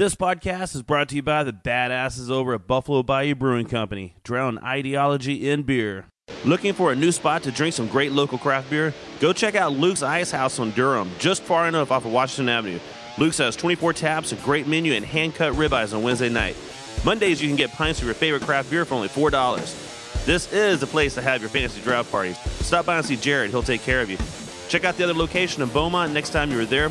This podcast is brought to you by the badasses over at Buffalo Bayou Brewing Company, drown ideology in beer. Looking for a new spot to drink some great local craft beer? Go check out Luke's Ice House on Durham, just far enough off of Washington Avenue. Luke's has 24 taps, a great menu, and hand cut ribeyes on Wednesday night. Mondays, you can get pints of your favorite craft beer for only $4. This is the place to have your fantasy draft parties. Stop by and see Jared, he'll take care of you. Check out the other location in Beaumont next time you're there.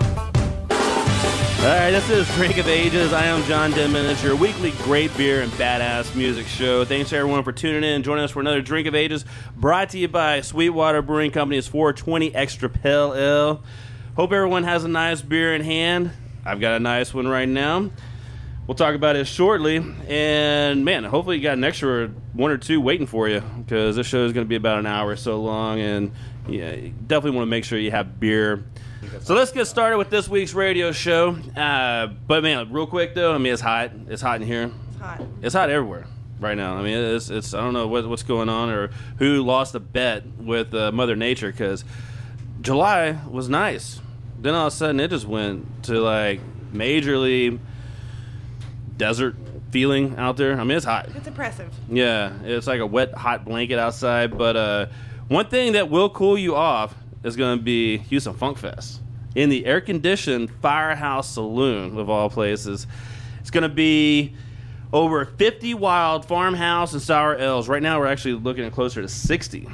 All right, this is Drink of Ages. I am John Denman. It's your weekly great beer and badass music show. Thanks to everyone for tuning in and joining us for another Drink of Ages brought to you by Sweetwater Brewing Company's 420 Extra Pale Ale. Hope everyone has a nice beer in hand. I've got a nice one right now. We'll talk about it shortly. And man, hopefully you got an extra one or two waiting for you because this show is going to be about an hour or so long. And yeah, you definitely want to make sure you have beer. So let's get started with this week's radio show. Uh, but man, real quick though, I mean it's hot. It's hot in here. It's hot. It's hot everywhere right now. I mean it's it's I don't know what, what's going on or who lost a bet with uh, Mother Nature because July was nice. Then all of a sudden it just went to like majorly desert feeling out there. I mean it's hot. It's oppressive. Yeah, it's like a wet, hot blanket outside. But uh, one thing that will cool you off is going to be Houston Funk Fest in the air-conditioned Firehouse Saloon of all places. It's going to be over 50 wild farmhouse and sour ales. Right now, we're actually looking at closer to 60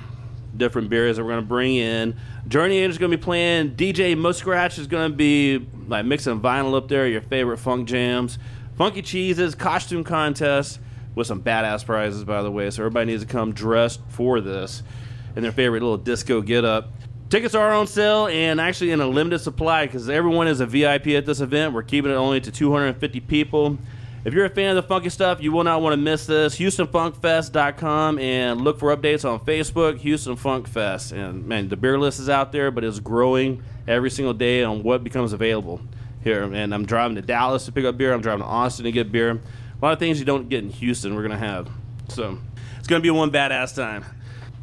different beers that we're going to bring in. Journey is going to be playing. DJ Muscratch is going to be like mixing vinyl up there, your favorite funk jams. Funky Cheeses, costume contest with some badass prizes, by the way. So everybody needs to come dressed for this in their favorite little disco get up. Tickets are on sale and actually in a limited supply because everyone is a VIP at this event. We're keeping it only to 250 people. If you're a fan of the funky stuff, you will not want to miss this. HoustonFunkFest.com and look for updates on Facebook, Houston Funk Fest. And man, the beer list is out there, but it's growing every single day on what becomes available here. And I'm driving to Dallas to pick up beer. I'm driving to Austin to get beer. A lot of things you don't get in Houston, we're going to have. So it's going to be one badass time.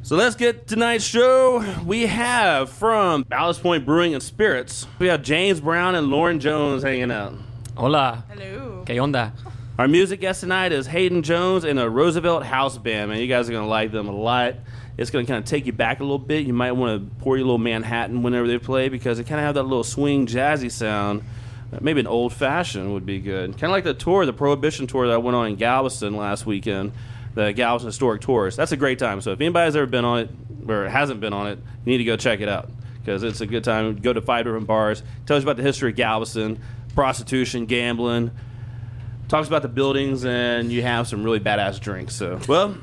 So let's get tonight's show. We have from Ballast Point Brewing and Spirits, we have James Brown and Lauren Jones hanging out. Hola. Hello. ¿Qué onda? Our music guest tonight is Hayden Jones and a Roosevelt House Band. Man, you guys are gonna like them a lot. It's gonna kind of take you back a little bit. You might want to pour your little Manhattan whenever they play because they kind of have that little swing jazzy sound. Uh, Maybe an old fashioned would be good. Kind of like the tour, the Prohibition tour that I went on in Galveston last weekend, the Galveston Historic Tours. That's a great time. So if anybody's ever been on it or hasn't been on it, you need to go check it out because it's a good time. Go to five different bars. Tells you about the history of Galveston, prostitution, gambling. Talks about the buildings, and you have some really badass drinks. So, well,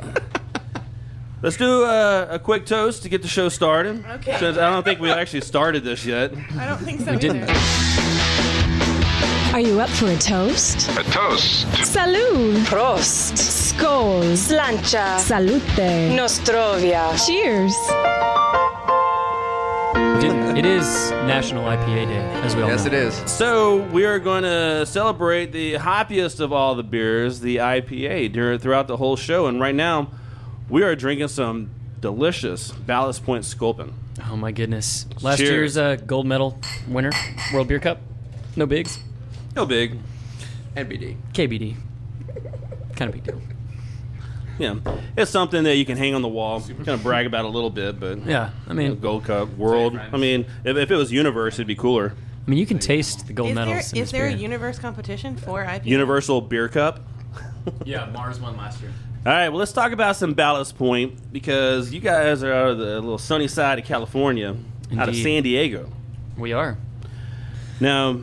let's do a, a quick toast to get the show started. Okay. Since I don't think we actually started this yet. I don't think so We didn't. Either. Are you up for a toast? A toast. Salud! Prost. Skål! Sláinte. Salute! Nostrovia. Cheers! We. It is National IPA Day, as we all Yes, know. it is. So we are going to celebrate the hoppiest of all the beers, the IPA, during throughout the whole show. And right now, we are drinking some delicious Ballast Point Sculpin. Oh my goodness! Last Cheers. year's uh, gold medal winner, World Beer Cup. No bigs. No big. NBD. KBD. Kind of big deal. Yeah, it's something that you can hang on the wall, kind of brag about a little bit, but Yeah, I you know, mean, Gold Cup, World. I mean, if, if it was Universe, it'd be cooler. I mean, you can taste the gold Is there, medals. in is this there a beer. universe competition for IPA? Universal Beer Cup. Yeah, Mars won last year. All right, well, let's talk about some Ballast Point because you guys are out of the little sunny side of California, out of Indeed. San Diego. We are. Now,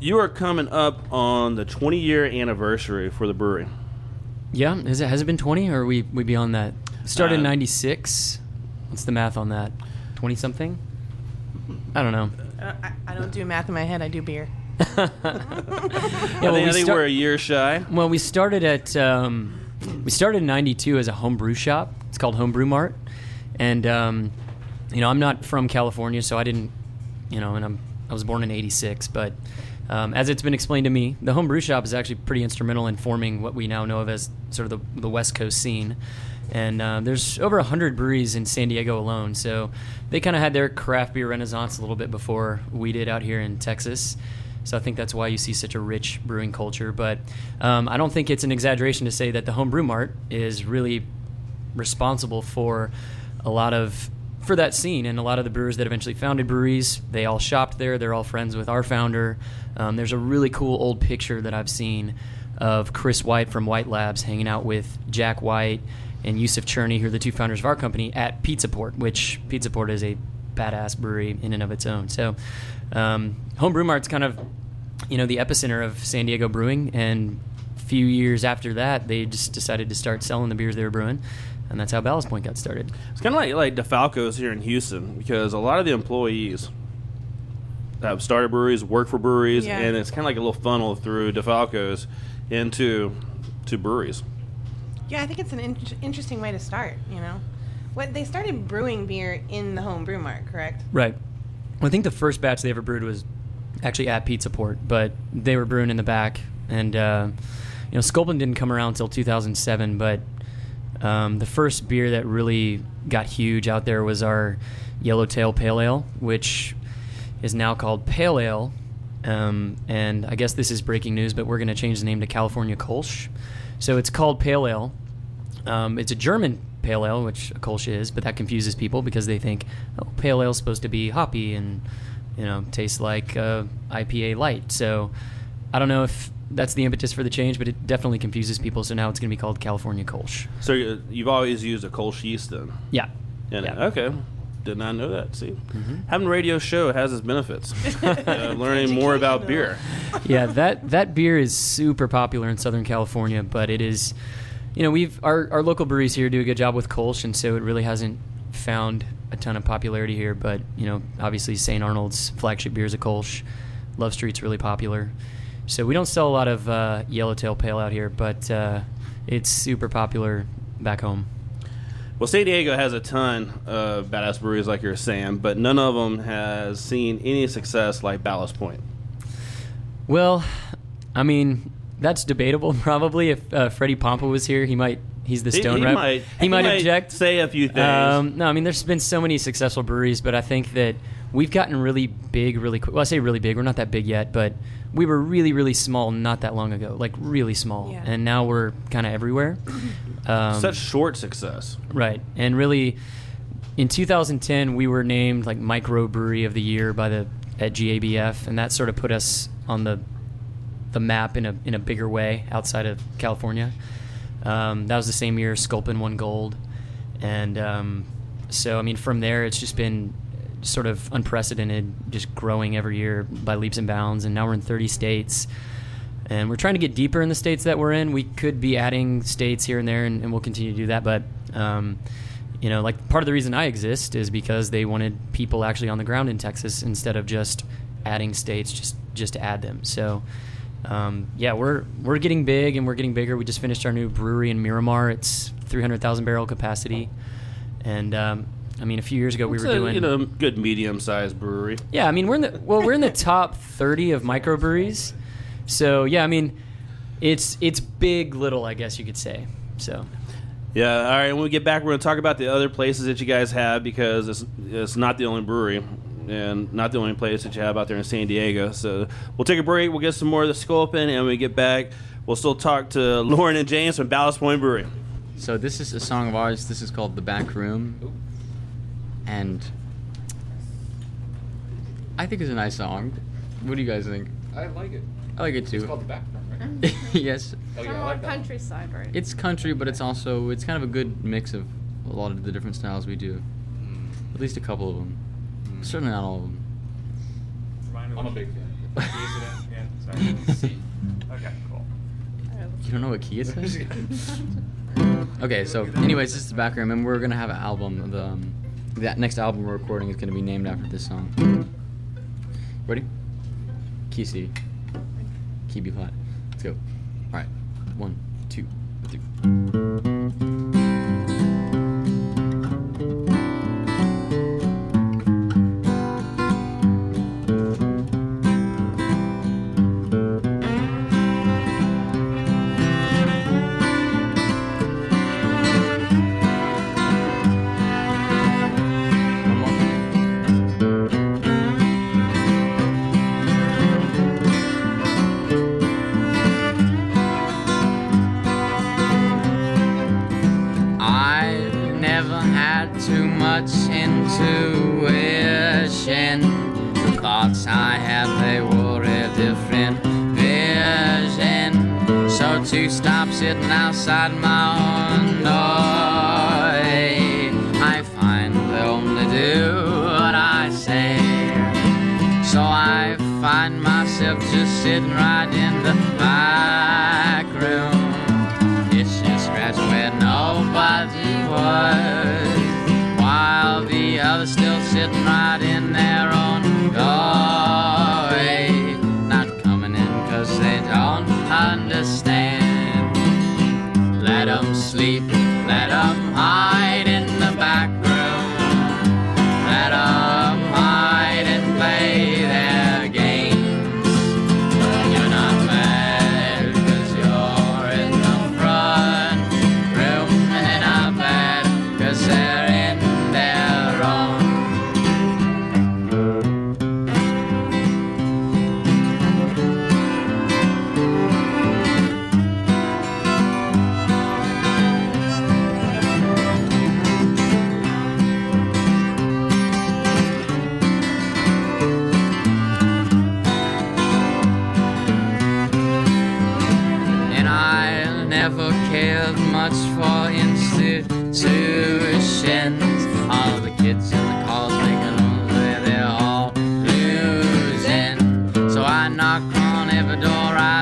you are coming up on the 20 year anniversary for the brewery. Yeah, is it has it been 20 or are we we beyond that? Started in Uh, 96. What's the math on that? 20 something? I don't know. Uh, I, I don't do math in my head. I do beer. yeah, well, think, we I start- we're a year shy. Well, we started at um, we started in '92 as a homebrew shop. It's called Homebrew Mart, and um, you know I'm not from California, so I didn't, you know, and I'm I was born in '86. But um, as it's been explained to me, the homebrew shop is actually pretty instrumental in forming what we now know of as sort of the, the West Coast scene. And uh, there's over 100 breweries in San Diego alone. So they kind of had their craft beer renaissance a little bit before we did out here in Texas. So I think that's why you see such a rich brewing culture. But um, I don't think it's an exaggeration to say that the Homebrew Mart is really responsible for a lot of for that scene and a lot of the brewers that eventually founded breweries they all shopped there. They're all friends with our founder. Um, there's a really cool old picture that i've seen of chris white from white labs hanging out with jack white and yuseff cherney who are the two founders of our company at pizza port which pizza port is a badass brewery in and of its own. So um, homebrew mart's kind of you know the epicenter of san diego brewing and a few years after that they just decided to start selling the beers they were brewing and that's how Ballast Point got started. It's kind of like like DeFalco's here in Houston because a lot of the employees have started breweries, work for breweries, Yeah. and it's kind of like a little funnel through DeFalco's into to breweries. Yeah, I think it's an in- interesting way to start. You know, what they started brewing beer in the home brew mart, correct? Right. Well, I think the first batch they ever brewed was actually at Pizza Port, but they were brewing in the back, and uh, you know Sculpin didn't come around until 2007. But um, the first beer that really got huge out there was our Yellowtail Pale Ale, which is now called Pale Ale. Um, and I guess this is breaking news, but we're going to change the name to California Kolsch. So it's called Pale Ale. Um, it's a German pale ale, which a Kolsch is, but that confuses people because they think, oh, pale ale is supposed to be hoppy and you know taste like uh, IPA light. So I don't know if that's the impetus for the change, but it definitely confuses people. So now it's going to be called California Kolsch. So you- you've always used a Kolsch yeast then? Yeah. And Yeah. okay, did not know that. See, having a radio show has its benefits. uh, learning more about beer. yeah, that that beer is super popular in Southern California, but it is, you know, we've our, our local breweries here do a good job with Kolsch, and so it really hasn't found a ton of popularity here. But you know, obviously St. Arnold's flagship beer is a Kolsch. Love Street's really popular, so we don't sell a lot of uh, Yellowtail Pale out here, but uh, it's super popular back home. Well, San Diego has a ton of badass breweries, like you're saying, but none of them has seen any success like Ballast Point. Well, I mean, that's debatable. Probably if uh, Freddie Pompa was here, he might. He's the He- stone he rep. might- he he might might object. say a few things. Um, no, I mean, there's been so many successful breweries, but I think that we've gotten really big, really quick. Well, I say really big. We're not that big yet, but we were really, really small not that long ago. Like really small, Yeah. and now we're kind of everywhere. Um, Such short success. Right. And really, in 2010, we were named like micro brewery of the year by the at GABF, and that sort of put us on the the map in a in a bigger way outside of California. Um, that was the same year Sculpin won gold, and um, so I mean from there it's just been sort of unprecedented, just growing every year by leaps and bounds, and now we're in 30 states and we're trying to get deeper in the states that we're in. We could be adding states here and there, and, and we'll continue to do that. But um, you know, like part of the reason I exist is because they wanted people actually on the ground in Texas instead of just adding states just just to add them. So. Um, yeah, we're we're getting big and we're getting bigger. We just finished our new brewery in Miramar. It's 300,000 barrel capacity, and um, I mean, a few years ago we It's were a, doing you know a good medium sized brewery. yeah, I mean we're in the well we're in the top thirty of microbreweries. So yeah, I mean it's it's big little, I guess you could say. So Yeah. All right. When we get back, we're going to talk about the other places that you guys have because it's it's not the only brewery and not the only place that you have out there in San Diego. So we'll take a break. We'll get some more of the Sculpin, and when we get back, we'll still talk to Lauren and James from Ballast Point Brewery. So this is a song of ours. This is called "The Back Room," and I think it's a nice song. What do you guys think? I like it. I like it too. It's called the background, right? Mm-hmm. yes, Oh yeah, I like that. countryside, right? it's country, but it's also it's kind of a good mix of a lot of the different styles we do. Mm. At least a couple of them. Mm. Certainly not all of them. I'm a big fan. Key is it in? Yeah, sorry. C. Okay, cool. You don't know what key it is? says? okay, so anyways, this is the background, and we're gonna have an album. The um, that next album we're recording is going to be named after this song. Ready? Key C. Key B flat. Let's go. All right. One, two, three. stop sitting outside my own door. I find they only do what I say. So I find myself just sitting right in the back room. It's just scratch where nobody was. While the others still sitting right in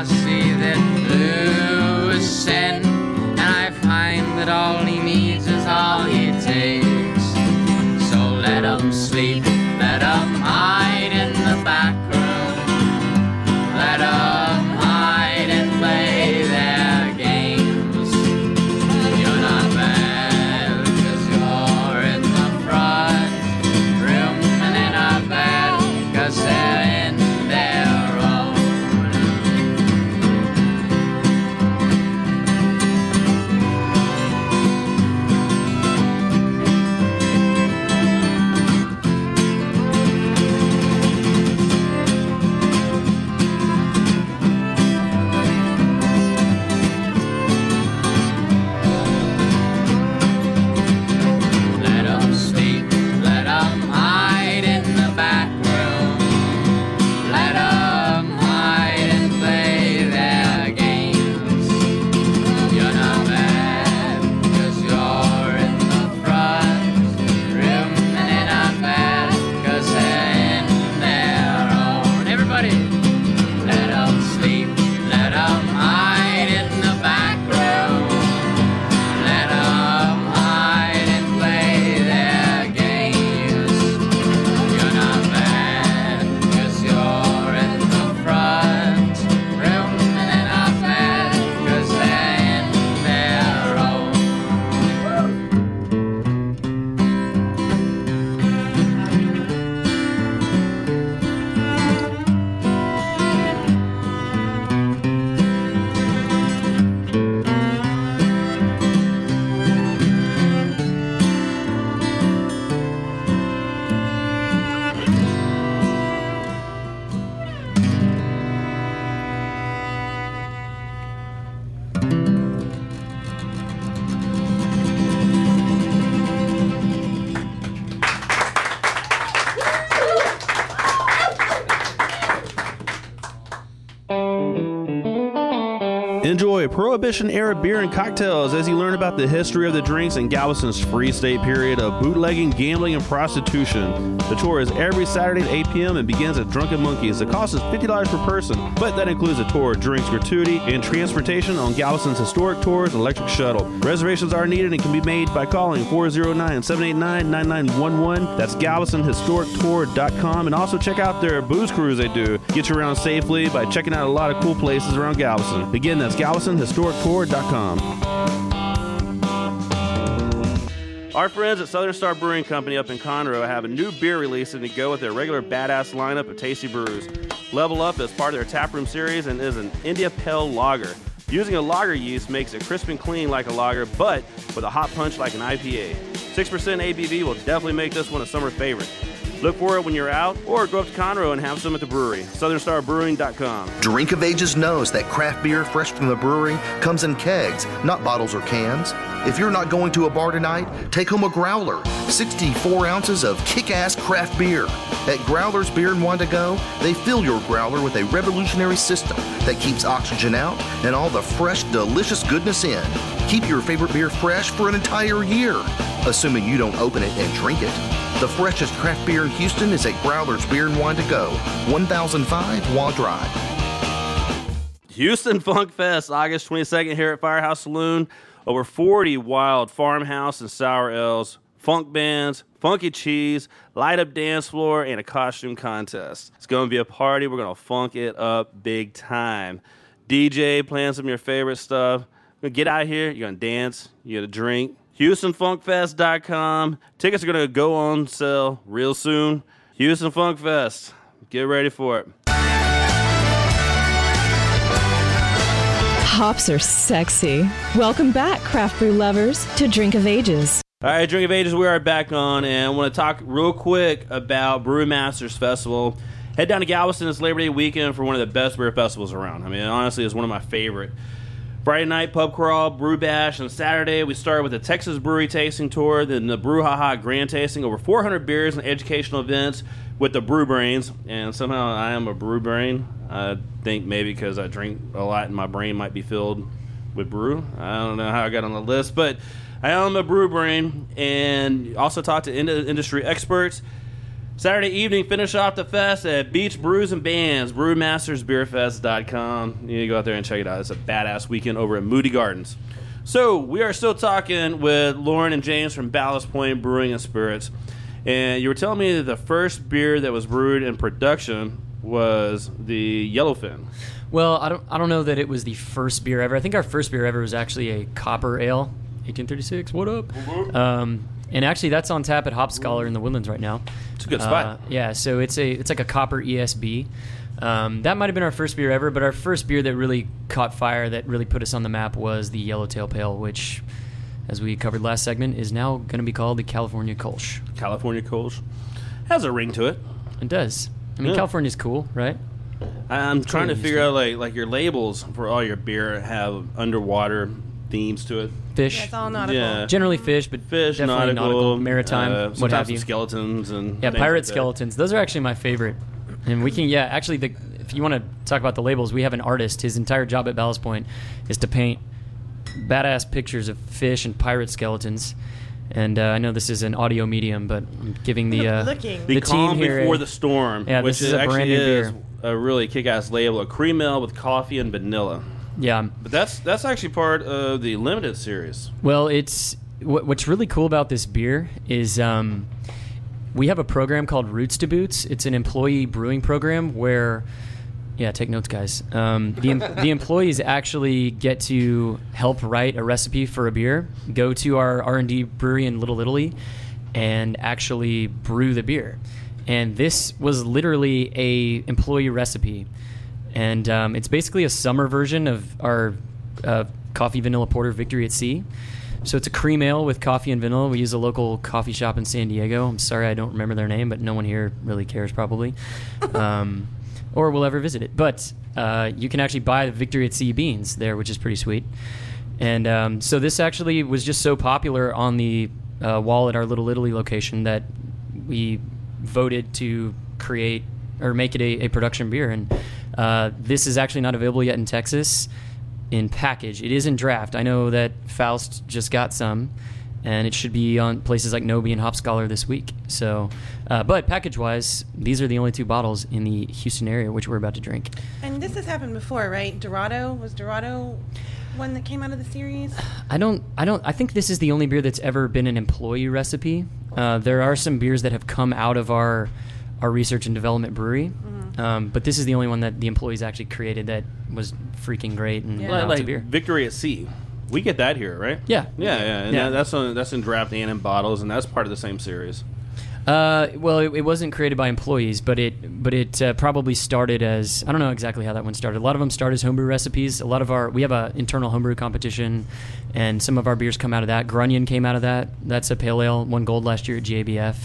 see that Prohibition era beer and cocktails as you learn about the history of the drinks in Galveston's free state period of bootlegging, gambling, and prostitution. The tour is every Saturday at 8 p.m. and begins at Drunken Monkeys. The cost is $50 per person, but that includes a tour, drinks, gratuity, and transportation on Galveston's historic tours electric shuttle. Reservations are needed and can be made by calling 409 789 9911. That's GalvestonHistoricTour.com. And also check out their booze cruise they do. Get you around safely by checking out a lot of cool places around Galveston. Again, that's GalvestonHistoricTour.com. Our friends at Southern Star Brewing Company up in Conroe have a new beer releasing to go with their regular badass lineup of tasty brews. Level Up is part of their taproom series and is an India Pale Lager. Using a lager yeast makes it crisp and clean like a lager, but with a hot punch like an IPA. 6% ABV will definitely make this one a summer favorite. Look for it when you're out, or go up to Conroe and have some at the brewery. SouthernStarBrewing.com. Drink of Ages knows that craft beer fresh from the brewery comes in kegs, not bottles or cans. If you're not going to a bar tonight, take home a growler. 64 ounces of kick ass craft beer. At Growler's Beer and Wine to Go, they fill your growler with a revolutionary system that keeps oxygen out and all the fresh, delicious goodness in. Keep your favorite beer fresh for an entire year, assuming you don't open it and drink it. The freshest craft beer in Houston is at Growler's Beer and Wine to Go, 1005 Wall Drive. Houston Funk Fest, August 22nd here at Firehouse Saloon. Over 40 wild farmhouse and sour ales, funk bands, funky cheese, light up dance floor, and a costume contest. It's going to be a party. We're going to funk it up big time. DJ playing some of your favorite stuff. Get out here. You're going to dance. You're going to drink. HoustonFunkFest.com. Tickets are going to go on sale real soon. Houston Funk Fest. Get ready for it. Hops are sexy. Welcome back, craft brew lovers, to Drink of Ages. All right, Drink of Ages, we are back on, and I want to talk real quick about Brewmasters Festival. Head down to Galveston this Labor Day weekend for one of the best beer festivals around. I mean, honestly, it's one of my favorite. Friday night pub crawl, brew bash, and Saturday we start with the Texas Brewery Tasting Tour, then the Brouhaha Grand Tasting, over 400 beers and educational events with the Brew Brains. And somehow I am a brew brain. I think maybe because I drink a lot and my brain might be filled with brew. I don't know how I got on the list, but I am a brew brain and also talk to industry experts. Saturday evening, finish off the fest at Beach Brews and Bands, brewmastersbeerfest.com. You need to go out there and check it out. It's a badass weekend over at Moody Gardens. So, we are still talking with Lauren and James from Ballast Point Brewing and Spirits. And you were telling me that the first beer that was brewed in production was the Yellowfin. Well, I don't, I don't know that it was the first beer ever. I think our first beer ever was actually a copper ale, 1836. What up? Um, and actually, that's on tap at Hop Scholar in the Woodlands right now. It's a good spot. Uh, yeah, so it's a it's like a copper ESB. Um, that might have been our first beer ever, but our first beer that really caught fire, that really put us on the map, was the Yellowtail Pale, which, as we covered last segment, is now going to be called the California Kolsch. California Kolsch has a ring to it. It does. I mean, Yeah. California's cool, right? I'm trying to figure out like like your labels for all your beer have underwater themes to it. Fish. Yeah, it's all nautical. Yeah. Generally fish, but Fish, definitely nautical, maritime, uh, what sometimes have you. skeletons and Yeah, things pirate like that. skeletons. Those are actually my favorite. And we can, yeah, actually, the, if you want to talk about the labels, we have an artist. His entire job at Ballast Point is to paint badass pictures of fish and pirate skeletons. And uh, I know this is an audio medium, but I'm giving the uh, Looking. The, the calm here. before a- the storm, Yeah, which this is a actually brand new is beer. a really kick-ass label, a cream ale with coffee and vanilla. Yeah. But that's that's actually part of the limited series. Well, it's what, what's really cool about this beer is um, we have a program called Roots to Boots. It's an employee brewing program where, yeah, take notes, guys. Um, the the employees actually get to help write a recipe for a beer, go to our R and D brewery in Little Italy, and actually brew the beer. And this was literally a employee recipe and um, it's basically a summer version of our uh, coffee vanilla porter victory at sea. So it's a cream ale with coffee and vanilla. We use a local coffee shop in san diego. I'm sorry i don't remember their name but no one here really cares probably. Um, or will ever visit it. But uh, you can actually buy the victory at sea beans there which is pretty sweet. And um, so this actually was just so popular on the uh, wall at our little italy location that we voted to create or make it a, a production beer. And uh, this is actually not available yet in texas in package. It is in draft. I know that Faust just got some, and it should be on places like Nobi and Hop Scholar this week. So, uh, but package wise, these are the only two bottles in the Houston area which we're about to drink. And this has happened before, right? Dorado was Dorado one that came out of the series. I don't. I don't. I think this is the only beer that's ever been an employee recipe. Uh, there are some beers that have come out of our our research and development brewery, um, but this is the only one that the employees actually created that was freaking great and Like, now a like beer. Victory at Sea. We get that here, right? Yeah. Yeah, yeah. And Yeah. that- that's on, that's in draft and in bottles, and that's part of the same series. Uh, well, it, it wasn't created by employees, but it but it uh, probably started as I don't know exactly how that one started. A lot of them start as homebrew recipes. A lot of our we have a internal homebrew competition, and some of our beers come out of that. Grunion came out of that. That's a pale ale, won gold last year at GABF,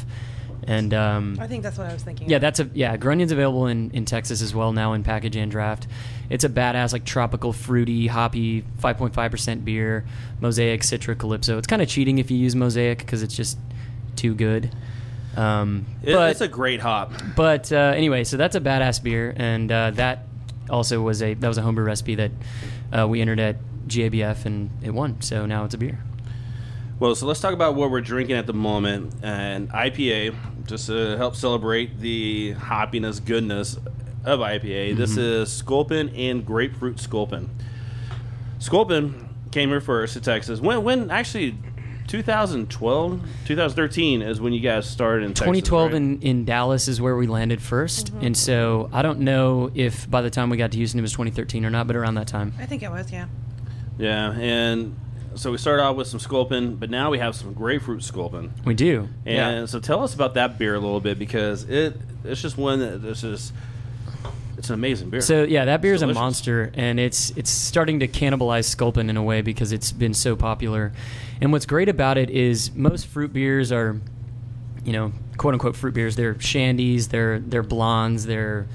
and um, I think that's what I was thinking. yeah, of. that's a yeah. Grunion's available in, in Texas as well now in package and draft. It's a badass like tropical, fruity, hoppy, 5.5 percent beer. Mosaic, Citra, Calypso. It's kind of cheating if you use Mosaic because it's just too good. Um, It- but it's a great hop. but uh, anyway, so that's a badass beer, and uh, that also was a that was a homebrew recipe that uh, we entered at GABF and it won. So now it's a beer. Well, so let's talk about what we're drinking at the moment. And IPA, just to help celebrate the hoppiness, goodness of IPA. This Mhm. is Sculpin and Grapefruit Sculpin. Sculpin came here first to Texas. When, when actually, 2012, 2013 is when you guys started in Texas. 2012 right? in, in Dallas is where we landed 1st and so I don't know if by the time we got to Houston it was 2013 or not, but around that time. I think it was, yeah. Yeah, and so we started off with some Sculpin, but now we have some Grapefruit Sculpin. We do. And yeah. so tell us about that beer a little bit because it it's just one that this is it's an amazing beer. So yeah, that beer is a monster, and it's it's starting to cannibalize Sculpin in a way because it's been so popular. And what's great about it is most fruit beers are, you know, quote unquote fruit beers. They're shandies, they're they're blondes, they're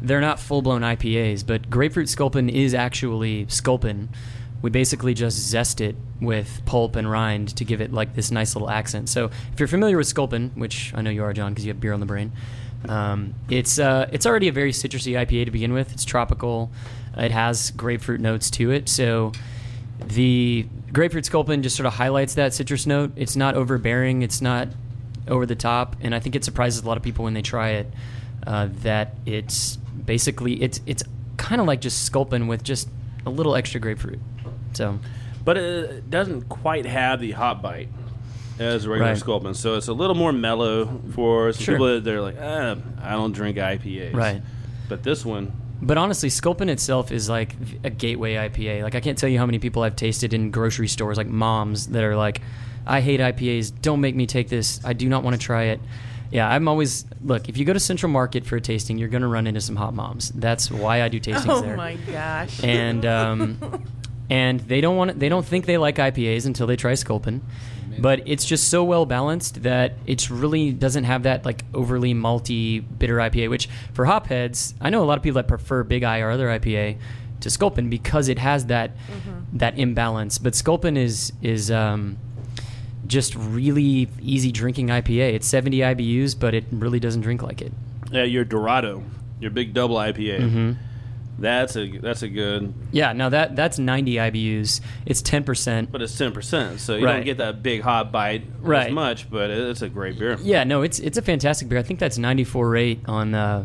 they're not full blown IPAs. But grapefruit Sculpin is actually Sculpin. We basically just zest it with pulp and rind to give it like this nice little accent. So if you're familiar with Sculpin, which I know you are, John, because you have beer on the brain. Um, it's uh, it's already a very citrusy IPA to begin with. It's tropical. It has grapefruit notes to it. So the grapefruit sculpin just sort of highlights that citrus note. It's not overbearing. It's not over the top, and I think it surprises a lot of people when they try it. Uh, that it's basically it's it's kind of like just sculpin with just a little extra grapefruit. So, but it doesn't quite have the hot bite as a regular Right. Sculpin. So it's a little more mellow for some Sure. people that they're like, eh, I don't drink IPAs. Right. But this one, But honestly, Sculpin itself is like a gateway IPA. Like I can't tell you how many people I've tasted in grocery stores, like moms that are like, "I hate IPAs. Don't make me take this. I do not want to try it." Yeah, I'm always look. If you go to Central Market for a tasting, you're going to run into some hot moms. That's why I do tastings oh there. Oh my gosh. And um, and they don't want they don't think they like IPAs until they try Sculpin. But it's just so well balanced that it really doesn't have that like overly malty bitter IPA. Which for hopheads, I know a lot of people that prefer Big Eye or other IPA to Sculpin because it has that that imbalance. But Sculpin is is um, just really easy drinking IPA. It's 70 IBUs, but it really doesn't drink like it. yeah, your Dorado, your big double IPA. Mhm. That's a that's a good, Yeah, now that that's 90 IBUs. It's 10%. but it's ten percent, so you Right. don't get that big hot bite Right. as much. But it's a great beer. Yeah, no, it's it's a fantastic beer. I think that's 94 rate on uh,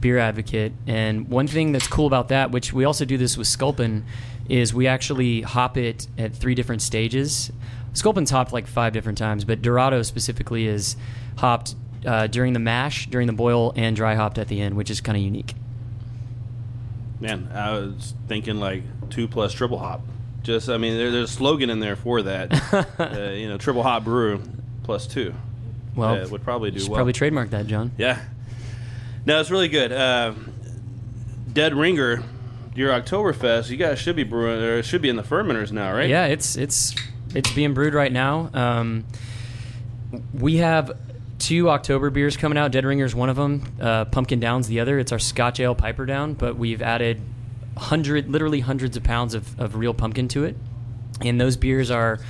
Beer Advocate. And one thing that's cool about that, which we also do this with Sculpin, is we actually hop it at three different stages. Sculpin's hopped like five different times, but Dorado specifically is hopped uh, during the mash, during the boil, and dry hopped at the end, which is kind of unique. Man, I was thinking like two plus triple hop. Just, I mean, there, there's a slogan in there for that. uh, you know, triple hop brew plus two. Well, Uh, would probably do well. probably trademark that, John. Yeah. No, it's really good. Uh, Dead Ringer, your Oktoberfest, you guys should be brewing, or it should be in the fermenters now, right? Yeah, it's it's it's being brewed right now. Um, we have two October beers coming out. Dead Ringer's one of them. Uh, Pumpkin Down's the other. It's our Scotch Ale Piper Down, but we've added hundred, literally hundreds of pounds of, of real pumpkin to it. And those beers are,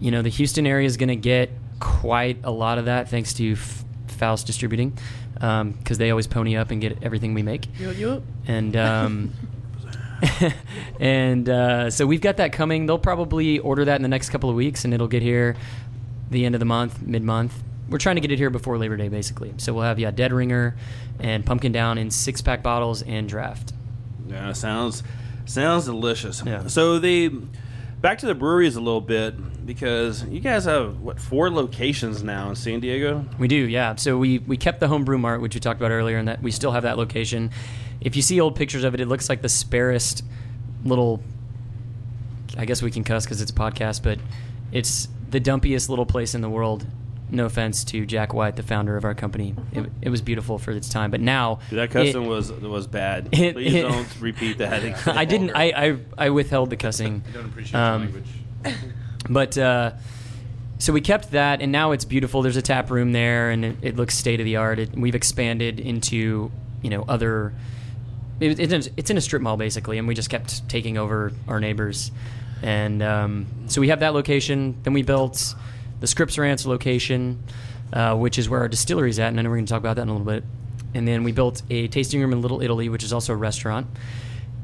you know, the Houston area is going to get quite a lot of that thanks to F- Faust Distributing because they always pony up and get everything we make. And um, and uh, so we've got that coming. They'll probably order that in the next couple of weeks, and it'll get here the end of the month, mid month. We're trying to get it here before Labor Day, basically. So we'll have yeah, Dead Ringer and Pumpkin Down in six pack bottles and draft. Yeah, sounds sounds delicious. Yeah. So the back to the breweries a little bit because you guys have what four locations now in San Diego. We do, yeah. So we we kept the home brew mart, which we talked about earlier, and that we still have that location. If you see old pictures of it, it looks like the sparest little. I guess we can cuss because it's a podcast, but it's the dumpiest little place in the world. No offense to Jack White, the founder of our company. It, it was beautiful for its time, but now that cussing was was bad. it- Please it- don't repeat that. I didn't. I, I I withheld the cussing. I don't appreciate Um, your language. But uh, so we kept that, and now it's beautiful. There's a tap room there, and it, it looks state of the art. We've expanded into you know other. It, it's, in, it's in a strip mall basically, and we just kept taking over our neighbors, and um, so we have that location. Then we built the Scripps Ranch location, uh, which is where our distillery is at, and I know we're going to talk about that in a little bit. And then we built a tasting room in Little Italy, which is also a restaurant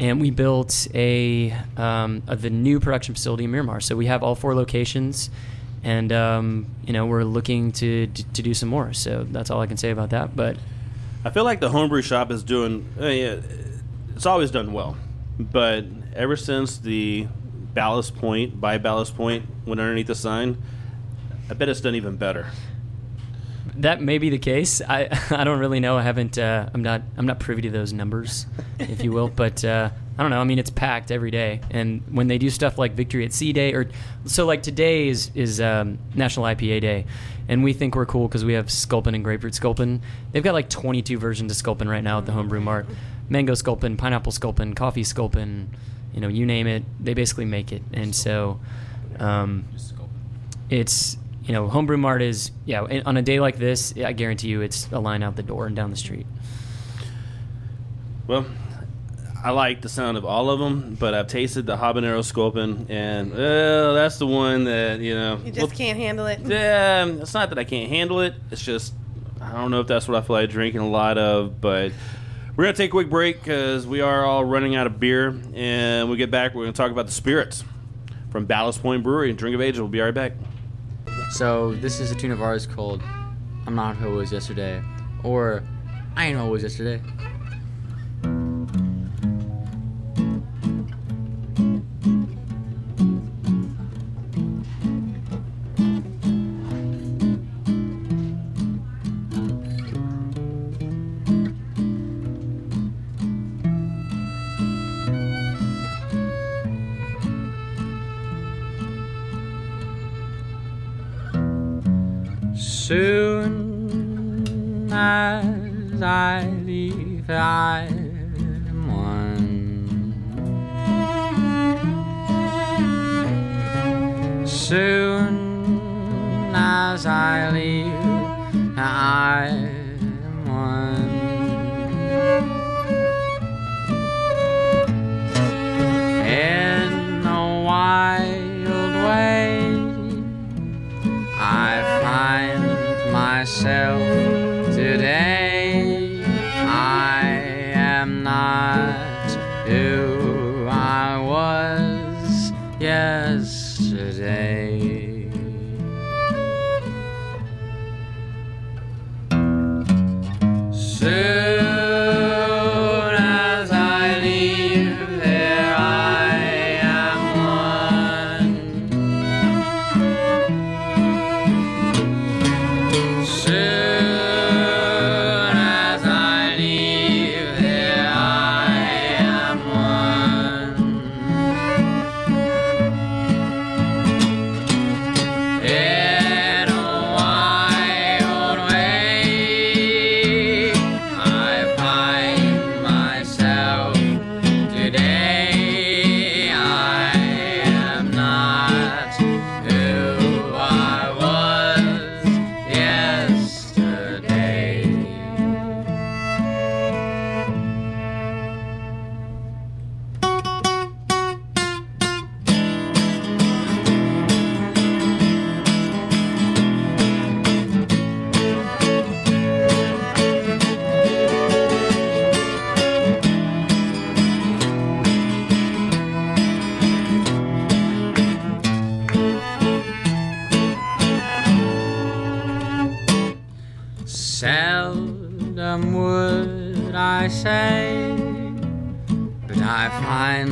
and we built a, um, a the new production facility in Miramar. So we have all four locations, and um, you know we're looking to, to to do some more. So that's all I can say about that. But I feel like the homebrew shop is doing. Uh, yeah, it's always done well, but ever since the Ballast Point by Ballast Point went underneath the sign, I bet it's done even better. that may be the case. I I don't really know. I haven't. Uh, I'm not. I'm not privy to those numbers, if you will. But uh, I don't know. I mean, it's packed every day, and when they do stuff like Victory at Sea Day, or so like today is is um, National IPA Day, and we think we're cool because we have Sculpin and Grapefruit Sculpin. They've got like 22 versions of Sculpin right now at the Homebrew Mart. Mango Sculpin, Pineapple Sculpin, Coffee Sculpin, you know, you name it. They basically make it, and so. Um, it's you know homebrew mart is yeah and on a day like this i guarantee you it's a line out the door and down the street Well, I like the sound of all of them, but I've tasted the habanero sculpin, and well, that's the one that you know. You just well, can't handle it. Yeah, it's not that I can't handle it. It's just I don't know if that's what I feel like drinking a lot of. But we're gonna take a quick break because we are all running out of beer, and when we get back, we're gonna talk about the spirits from Ballast Point Brewery and Drink of Ages. We'll be right back. So this is a tune of ours called "I'm Not Who I Was Yesterday" or "I Ain't Who I Was Yesterday." hại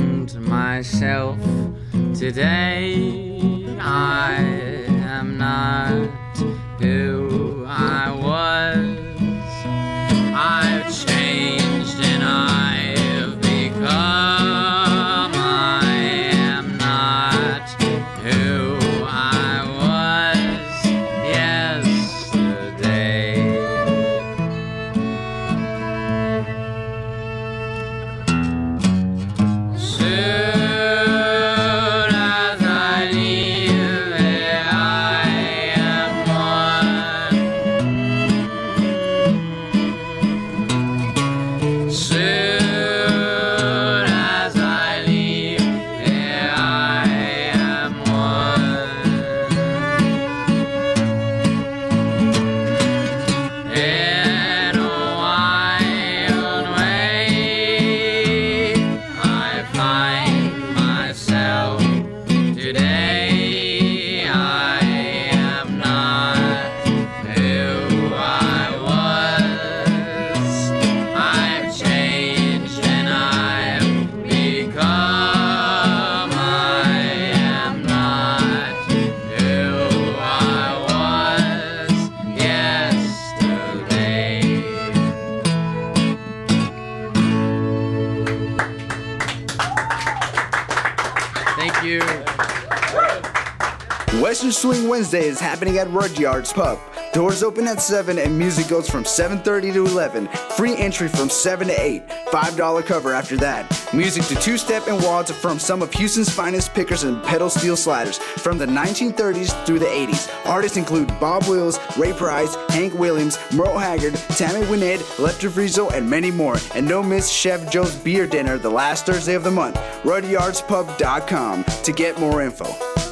find myself today. I am not who Wednesday is happening at Rudyard's Pub. Doors open at 7 and music goes from 7.30 to 11. Free entry from 7 to 8. $5 cover after that. Music to two-step and waltz from some of Houston's finest pickers and pedal steel sliders from the 1930s through the 80s. Artists include Bob Wills, Ray Price, Hank Williams, Merle Haggard, Tammy Wynette, Lefty Frizzell, and many more. And don't miss Chef Joe's beer dinner the last Thursday of the month. RudyardsPub.com to get more info.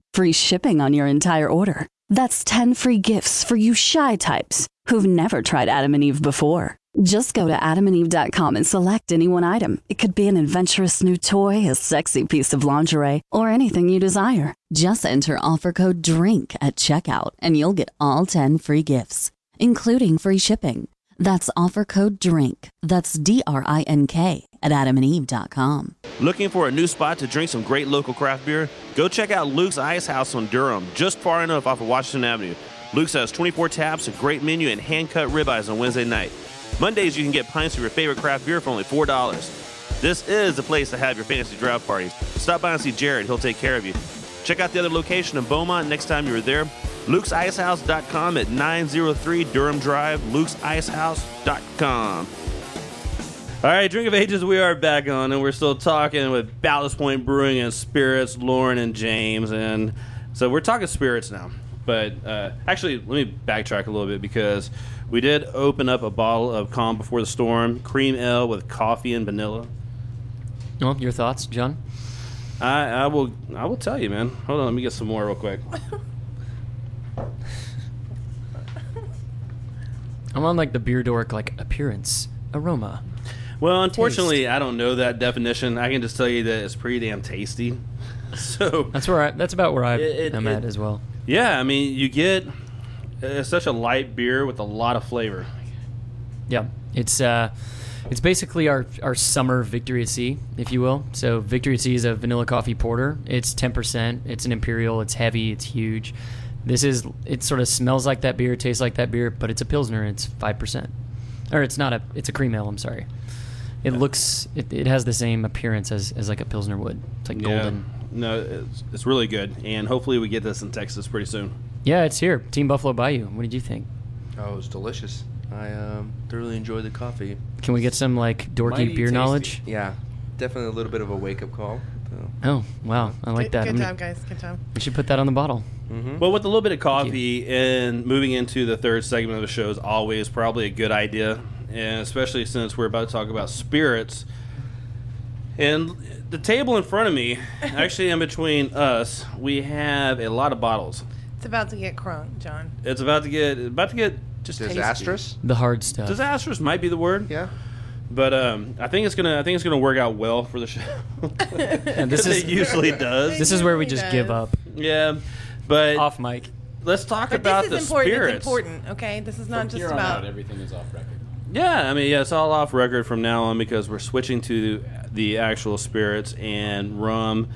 free shipping on your entire order. That's 10 free gifts for you shy types who've never tried Adam and Eve before. Just go to adamandeve.com and select any one item. It could be an adventurous new toy, a sexy piece of lingerie, or anything you desire. Just enter offer code DRINK at checkout and you'll get all 10 free gifts, including free shipping. That's offer code DRINK. That's D R I N K at adamandeve.com. Looking for a new spot to drink some great local craft beer? Go check out Luke's Ice House on Durham, just far enough off of Washington Avenue. Luke's has 24 taps, a great menu, and hand cut ribeyes on Wednesday night. Mondays, you can get pints of your favorite craft beer for only $4. This is the place to have your fantasy draft parties. Stop by and see Jared, he'll take care of you. Check out the other location in Beaumont next time you are there. Luke'sIcehouse.com at 903 Durham Drive. Luke'sIcehouse.com. All right, Drink of Ages, we are back on, and we're still talking with Ballast Point Brewing and Spirits, Lauren and James. And so we're talking spirits now. But uh, actually, let me backtrack a little bit because we did open up a bottle of Calm Before the Storm, cream ale with coffee and vanilla. Well, your thoughts, John? I, I will I will tell you, man. Hold on, let me get some more real quick. I'm on like the beer dork like appearance, aroma. Well, unfortunately, I don't know that definition. I can just tell you that it's pretty damn tasty. So That's where I. That's about where I It- am it- at as well. yeah, I mean, you get uh, such a light beer with a lot of flavor. Yeah, it's uh, it's basically our our summer Victory at Sea, if you will. So Victory at Sea is a vanilla coffee porter. It's ten percent. It's an imperial. It's heavy. It's huge. This is it. Sort of smells like that beer, tastes like that beer, but it's a pilsner. It's five percent, or it's not a. It's a cream ale. I'm sorry. It looks. It, it has the same appearance as, as like a pilsner would. It's like golden. No, it's, it's really good, and hopefully we get this in Texas pretty soon. Yeah, it's here. Team Buffalo Bayou. What did you think? Oh, it was delicious. I um, thoroughly enjoyed the coffee. Can we get some like dorky Mighty beer tasty. knowledge? Yeah, definitely a little bit of a wake up call. So. Oh wow, I like good, that. Good I'm gonna- job, guys. Good job. We should put that on the bottle. Well, with a little bit of coffee and moving into the third segment of the show is always probably a good idea, and especially since we're about to talk about spirits. And the table in front of me, actually in between us, we have a lot of bottles. It's about to get crunk, John. It's about to get about to get just Disastrous? tasty. The hard stuff. Disastrous might be the word. Yeah. But um, I think it's gonna I think it's gonna work out well for the show. And this is it usually does. This is where we just give up. Yeah, but off mic. Let's talk But about this is the important. spirits. It's important, okay? This is not From just here on about. out, everything is off record. Yeah, I mean, yeah, it's all off record from now on because we're switching to the actual spirits and rum,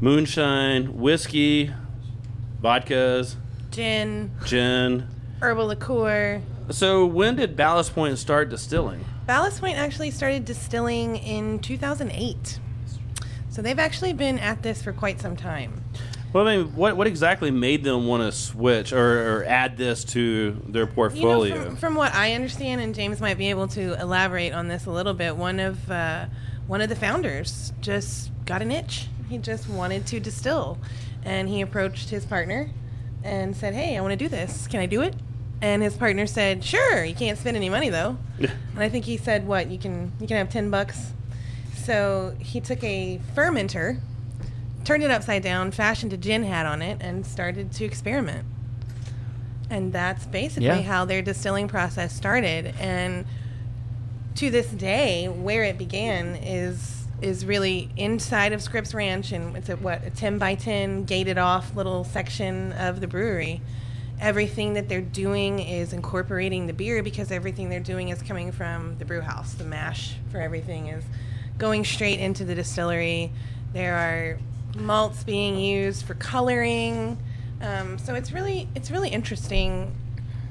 moonshine, whiskey, vodkas, Gin, gin. herbal liqueur. So when did Ballast Point start distilling? Ballast Point actually started distilling in 2008. So they've actually been at this for quite some time. Well, I mean, what what exactly made them want to switch or, or add this to their You know, portfolio? from, from what I understand, and James might be able to elaborate on this a little bit, one of uh, one of the founders just got an itch. He just wanted to distill, and he approached his partner and said, "Hey, I want to do this. Can I do it?" And his partner said, "Sure. You can't spend any money though." and I think he said, "What? You can you can have ten bucks." So he took a fermenter, turned it upside down, fashioned a gin hat on it, and started to experiment. And that's basically Yeah. how their distilling process started. And to this day, where it began is is really inside of Scripps Ranch, and it's a what a ten by ten gated off little section of the brewery. Everything that they're doing is incorporating the beer because everything they're doing is coming from the brew house. The mash for everything is going straight into the distillery. There are malts being used for coloring. Um, so it's really it's really interesting.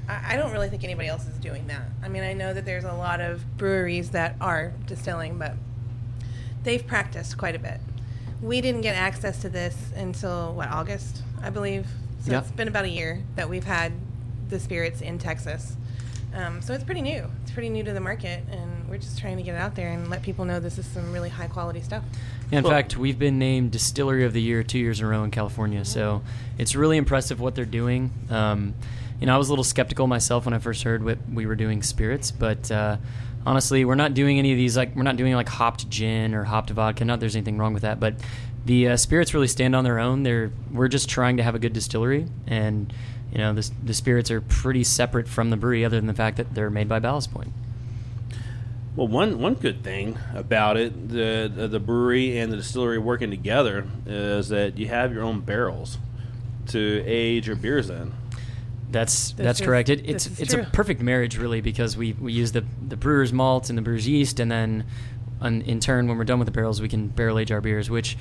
I, I don't really think anybody else is doing that. I mean, I know that there's a lot of breweries that are distilling, but they've practiced quite a bit. We didn't get access to this until what August, I believe. So it's been about a year that we've had the spirits in Texas. Um, so it's pretty new. It's pretty new to the market, and we're just trying to get it out there and let people know this is some really high quality stuff. Yeah, in fact, we've been named Distillery of the Year two years in a row in California, so it's really impressive what they're doing. Um, you know, I was a little skeptical myself when I first heard what we were doing spirits, but uh, honestly, we're not doing any of these like we're not doing like hopped gin or hopped vodka. Not that there's anything wrong with that, but the uh, spirits really stand on their own. They're we're just trying to have a good distillery, and you know, the, the spirits are pretty separate from the brewery, other than the fact that they're made by Ballast Point. Well, one one good thing about it, the the, the brewery and the distillery working together, is that you have your own barrels to age your beers in. That's This that's correct. It, it's it's true. a perfect marriage, really, because we, we use the the brewer's malt and the brewer's yeast, and then on, in turn, when we're done with the barrels, we can barrel age our beers, which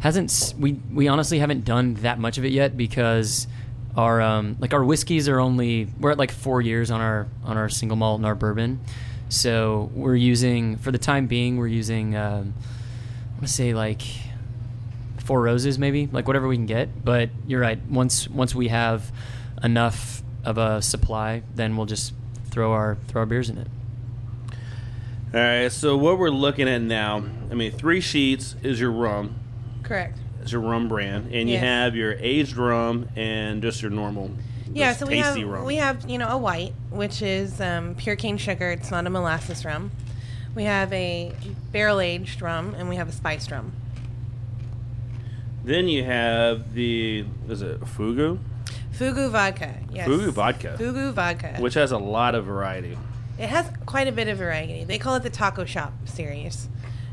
hasn't we we honestly haven't done that much of it yet because our um, like our whiskeys are only we're at like four years on our on our single malt and our bourbon, so we're using for the time being we're using um, I want to say like four roses maybe like whatever we can get. But you're right once once we have enough of a supply then we'll just throw our throw our beers in it. All right, so what we're looking at now, I mean, three sheets is your rum, Correct. Is your rum brand, and you Yes. have your aged rum and just your normal, Yeah, just so we have tasty rum. we have you know a white, which is um, pure cane sugar. It's not a molasses rum. We have a barrel aged rum, and we have a spiced rum. then you have the is it Fugu? Fugu vodka. Yes. Fugu vodka, Fugu vodka. which has a lot of variety. It has quite a bit of variety. They call it the Taco Shop series,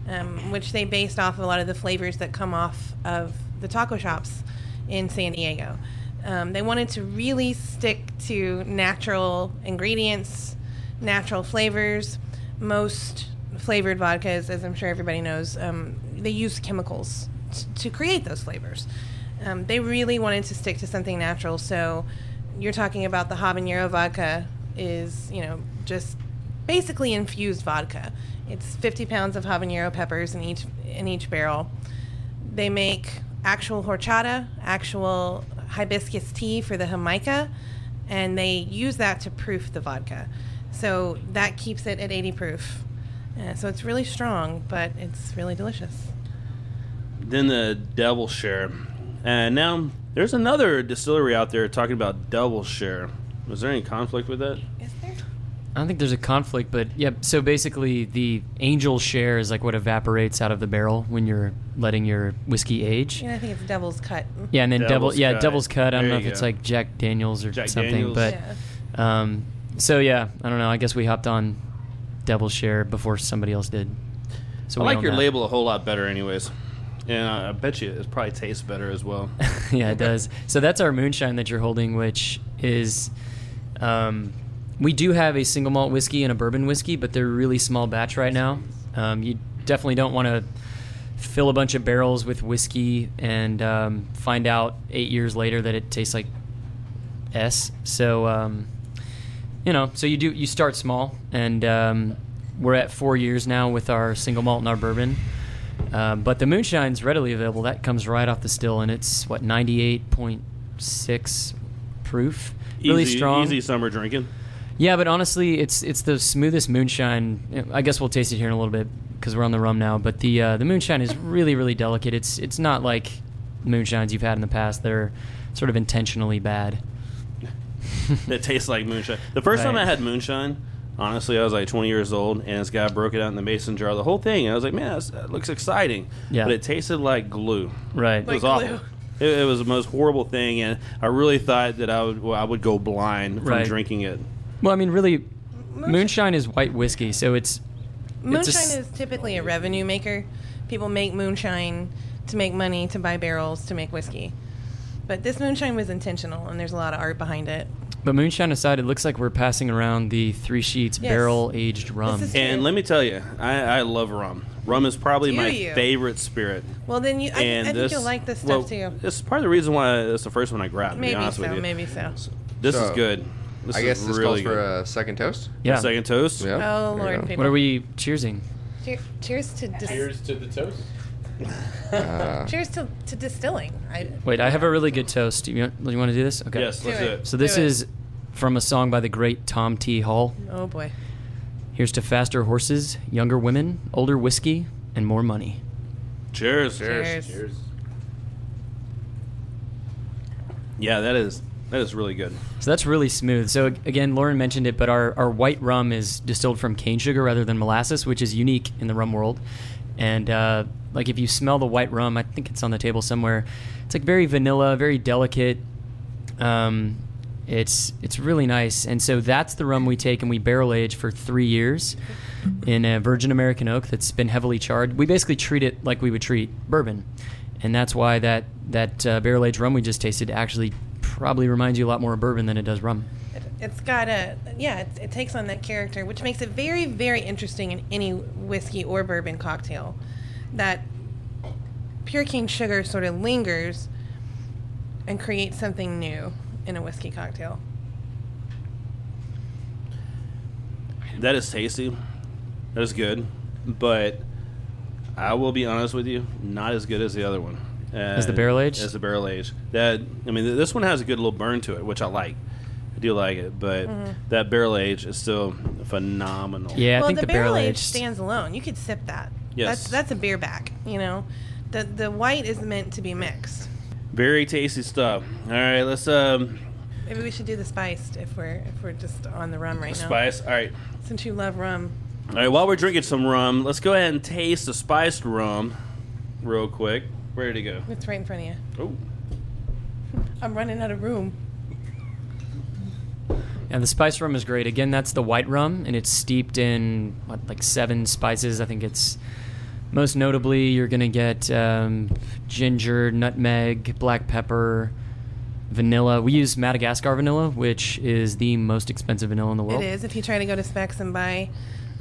um, which they based off a lot of the flavors that come off of the taco shops in San Diego. Um, they wanted to really stick to natural ingredients, natural flavors. Most flavored vodkas, as I'm sure everybody knows, um, they use chemicals t- to create those flavors. Um, they really wanted to stick to something natural, so you're talking about the habanero vodka is, you know, just basically infused vodka. It's 50 pounds of habanero peppers in each in each barrel. They make actual horchata, actual hibiscus tea for the jamaica, and they use that to proof the vodka. So that keeps it at 80 proof. Uh, so it's really strong, but it's really delicious. Then the Devil Share, and now There's another distillery out there talking about double share. Was there any conflict with that? I don't think there's a conflict, but yeah. So basically, the angel share is like what evaporates out of the barrel when you're letting your whiskey age. Yeah, I think it's Devil's Cut. Yeah, and then devil, Devil's yeah, Cut. Devil's Cut. I don't There know you if it's like Jack Daniels or Jack something, Daniels. but um, so yeah, I don't know. I guess we hopped on Devil's Share before somebody else did. So I like your that. label a whole lot better, anyways. And I bet you it probably tastes better as well. yeah, it does. So that's our moonshine that you're holding, which is, um, we do have a single malt whiskey and a bourbon whiskey, but they're really small batch right now. Um, you definitely don't want to fill a bunch of barrels with whiskey and um, find out eight years later that it tastes like S. So, um, you know, so you do you start small, and um, we're at four years now with our single malt and our bourbon. Um, but the moonshine's readily available. That comes right off the still, and it's what ninety eight point six proof. Really easy, strong. Easy summer drinking. Yeah, but honestly, it's it's the smoothest moonshine. I guess we'll taste it here in a little bit because we're on the rum now. But the uh, the moonshine is really really delicate. It's it's not like moonshines you've had in the past. They're sort of intentionally bad. that tastes like moonshine. The first time I had moonshine, honestly, I was like 20 years old, and this guy broke it out in the mason jar, the whole thing. I was like, man, that's- that looks exciting. Yeah. But it tasted like glue. Right. It was Like awful. It, it was the most horrible thing, and I really thought that I would well, I would go blind from Right. drinking it. Well, I mean, really, moonshine is white whiskey, so it's Moonshine it's a s- is typically a revenue maker. People make moonshine to make money, to buy barrels, to make whiskey. But this moonshine was intentional, and there's a lot of art behind it. But moonshine aside, it looks like we're passing around the three sheets Yes. barrel aged rum. And let me tell you, I, I love rum. Rum is probably Do my you? favorite spirit. Well, then you, I, and I think this, you'll like this well, stuff too. This is part of the reason why it's the first one I grabbed. To Maybe be honest so, with you. maybe so. This is good. This I guess this really calls good. for a second toast. Yeah. Second toast. Yeah. Oh, there you Lord, go. people. What are we cheersing? Cheer, cheers to dis- Cheers to the toast. Uh, cheers to, to distilling. I, Wait, I have a really good toast. Do you, want- you want to do this? Okay. Yes, let's Do do it. it. So this Do it. is from a song by the great Tom T. Hall. oh boy. Here's to faster horses, younger women, older whiskey, and more money. Cheers. Cheers. Cheers. Yeah, that is that is really good. So that's really smooth. So again, Lauren mentioned it, but our, our white rum is distilled from cane sugar rather than molasses, which is unique in the rum world. And uh, like if you smell the white rum, I think it's on the table somewhere. It's like very vanilla, very delicate. Um, it's it's really nice. And so that's the rum we take and we barrel age for three years in a virgin American oak that's been heavily charred. We basically treat it like we would treat bourbon, and that's why that that uh, barrel aged rum we just tasted actually probably reminds you a lot more of bourbon than it does rum. It, it's got a yeah. It, it takes on that character, which makes it very very interesting in any whiskey or bourbon cocktail. That pure cane sugar sort of lingers and creates something new in a whiskey cocktail. That is tasty. That is good, but I will be honest with you, not as good as the other one. As the barrel age. As the barrel age. That I mean, th- this one has a good little burn to it, which I like. I do like it, but Mhm. that barrel age is still phenomenal. Yeah, I well, think the, the barrel barrel age stands alone. You could sip that. Yes. That's that's a beer back. You know, the the white is meant to be mixed. Very tasty stuff. All right, let's um Maybe we should do the spiced if we're if we're just on the rum right now. spice. All right. Since you love rum. All right, while we're drinking some rum, let's go ahead and taste the spiced rum real quick. Where did it go? It's right in front of you. Oh. I'm running out of room. And the spice rum is great. Again, that's the white rum, and it's steeped in what, like seven spices. I think it's most notably you're gonna get um, ginger, nutmeg, black pepper, vanilla. We use Madagascar vanilla, which is the most expensive vanilla in the world. It is. If you try to go to Specs and buy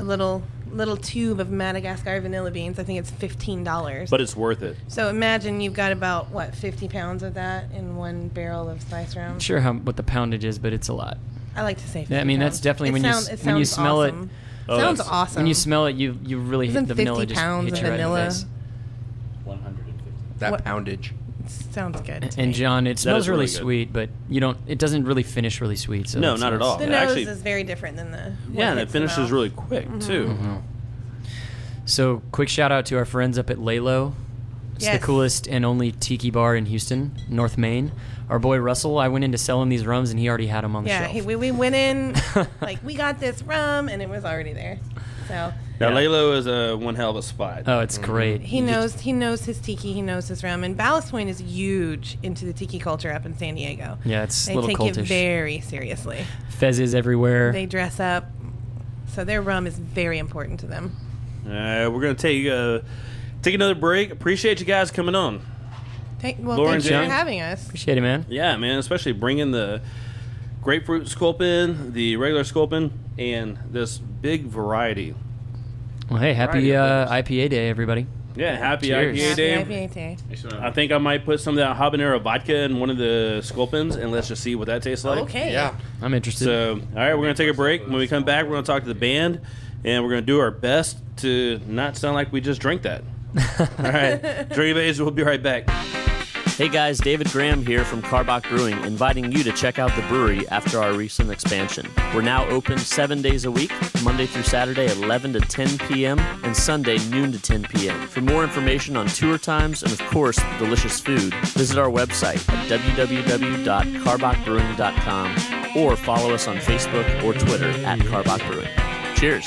a little little tube of Madagascar vanilla beans, I think it's fifteen dollars. But it's worth it. So imagine you've got about what fifty pounds of that in one barrel of spice rum. Not sure how what the poundage is, but it's a lot. I like to say. 50 Yeah, I mean that's definitely It when sound- you when you smell awesome. it. Oh, sounds awesome. When you smell it, you you really Isn't hit the vanilla 50 pounds hits of you right vanilla? 150. That What- poundage. Sounds good. to And me. John, it That smells really, really sweet, but you don't. It doesn't really finish really sweet. So No, not at all. the it nose actually- is very different than the. Yeah, and it finishes mouth. really quick mm-hmm. too. So, quick shout out to our friends up at Lei Low It's Yes. the coolest and only tiki bar in Houston, North Main. Our boy Russell, I went in to sell him these rums, and he already had them on the Yeah, shelf. he, we, we went in like we got this rum, and it was already there. So Now, Lei Low is a one hell of a spot. Oh, it's great. he knows he knows his tiki, he knows his rum, and Ballast Point is huge into the tiki culture up in San Diego. Yeah, it's they a little take cultish. it very seriously. Fezzes everywhere. They dress up, so their rum is very important to them. All right, we're gonna take uh, take another break. Appreciate you guys coming on. Thank, well, Lauren thank you for having us. Appreciate it, man. Yeah, man, especially bringing the grapefruit sculpin, the regular sculpin, and this big variety. Well, hey, happy uh, IPA day, everybody. Yeah, happy Cheers. IPA day. Happy IPA day. I think I might put some of that habanero vodka in one of the sculpins, and let's just see what that tastes like. Okay. Yeah. I'm interested. So, all right, we're gonna take a break. When we come back, we're gonna talk to the band, and we're gonna do our best to not sound like we just drank that. all right, Dream Age. We'll be right back. Hey guys, David Graham here from Karbach Brewing, inviting you to check out the brewery after our recent expansion. We're now open seven days a week, Monday through Saturday, 11 to 10 p.m., and Sunday, noon to 10 p.m. For more information on tour times and, of course, delicious food, visit our website at www.karbachbrewing.com or follow us on Facebook or Twitter at Karbach Brewing. Cheers!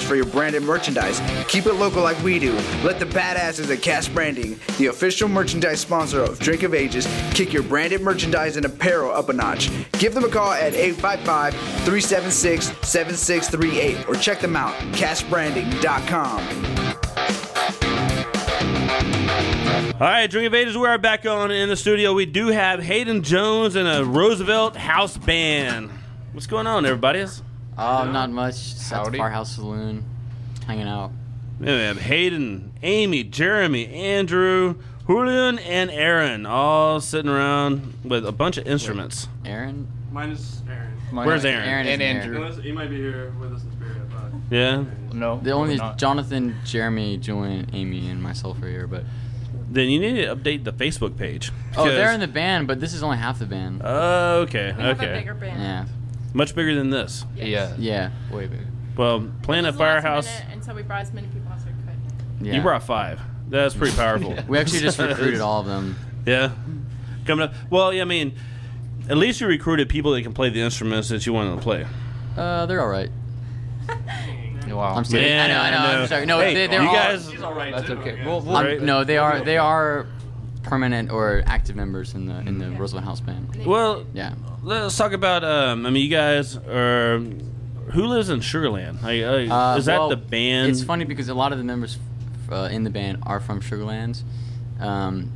suppliers for your branded merchandise? Keep it local like we do. Let the badasses at Cash Branding, the official merchandise sponsor of Drink of Ages, kick your branded merchandise and apparel up a notch. Give them a call at 855-376-7638 or check them out, cashbranding.com. All right, Drink of Ages, we are back on in the studio. We do have Hayden Jones and a Roosevelt House Band. What's going on, everybody? Oh, not much. Just at the Howdy. Firehouse Saloon, hanging out. Yeah, we have Hayden, Amy, Jeremy, Andrew, Julian, and Aaron all sitting around with a bunch of instruments. Aaron? Mine is Aaron. Where's Aaron? Aaron is and Andrew. Unless, he might be here with us in spirit, but Yeah. No, The only not. Jonathan, Jeremy, Julian, Amy, and myself are here, but Then you need to update the Facebook page. oh, they're in the band, but this is only half the band. Oh, okay, We have a okay. bigger band. Yeah. Much bigger than this. Yeah. Yeah. Way bigger. Well, playing It at was last Firehouse, minute, and so we brought as many people as we could. Yeah. you brought five. That's pretty powerful. We actually just recruited all of them. Yeah. Coming up. Well, yeah, I mean, at least you recruited people that can play the instruments that you wanted to play. Uh, they're all right. Wow. I'm sorry. Yeah, I know. I know. I know. I'm sorry. No, Hey, they, they're you all. guys- That's okay. We'll, we'll, I'm- no, they are. They are permanent or active members in the in the Roosevelt House band. Well, Yeah. Let's talk about. Um, I mean, you guys are. Who lives in Sugarland? Like, uh, Uh, is that well, the band? It's funny because a lot of the members uh, in the band are from Sugarland. Um,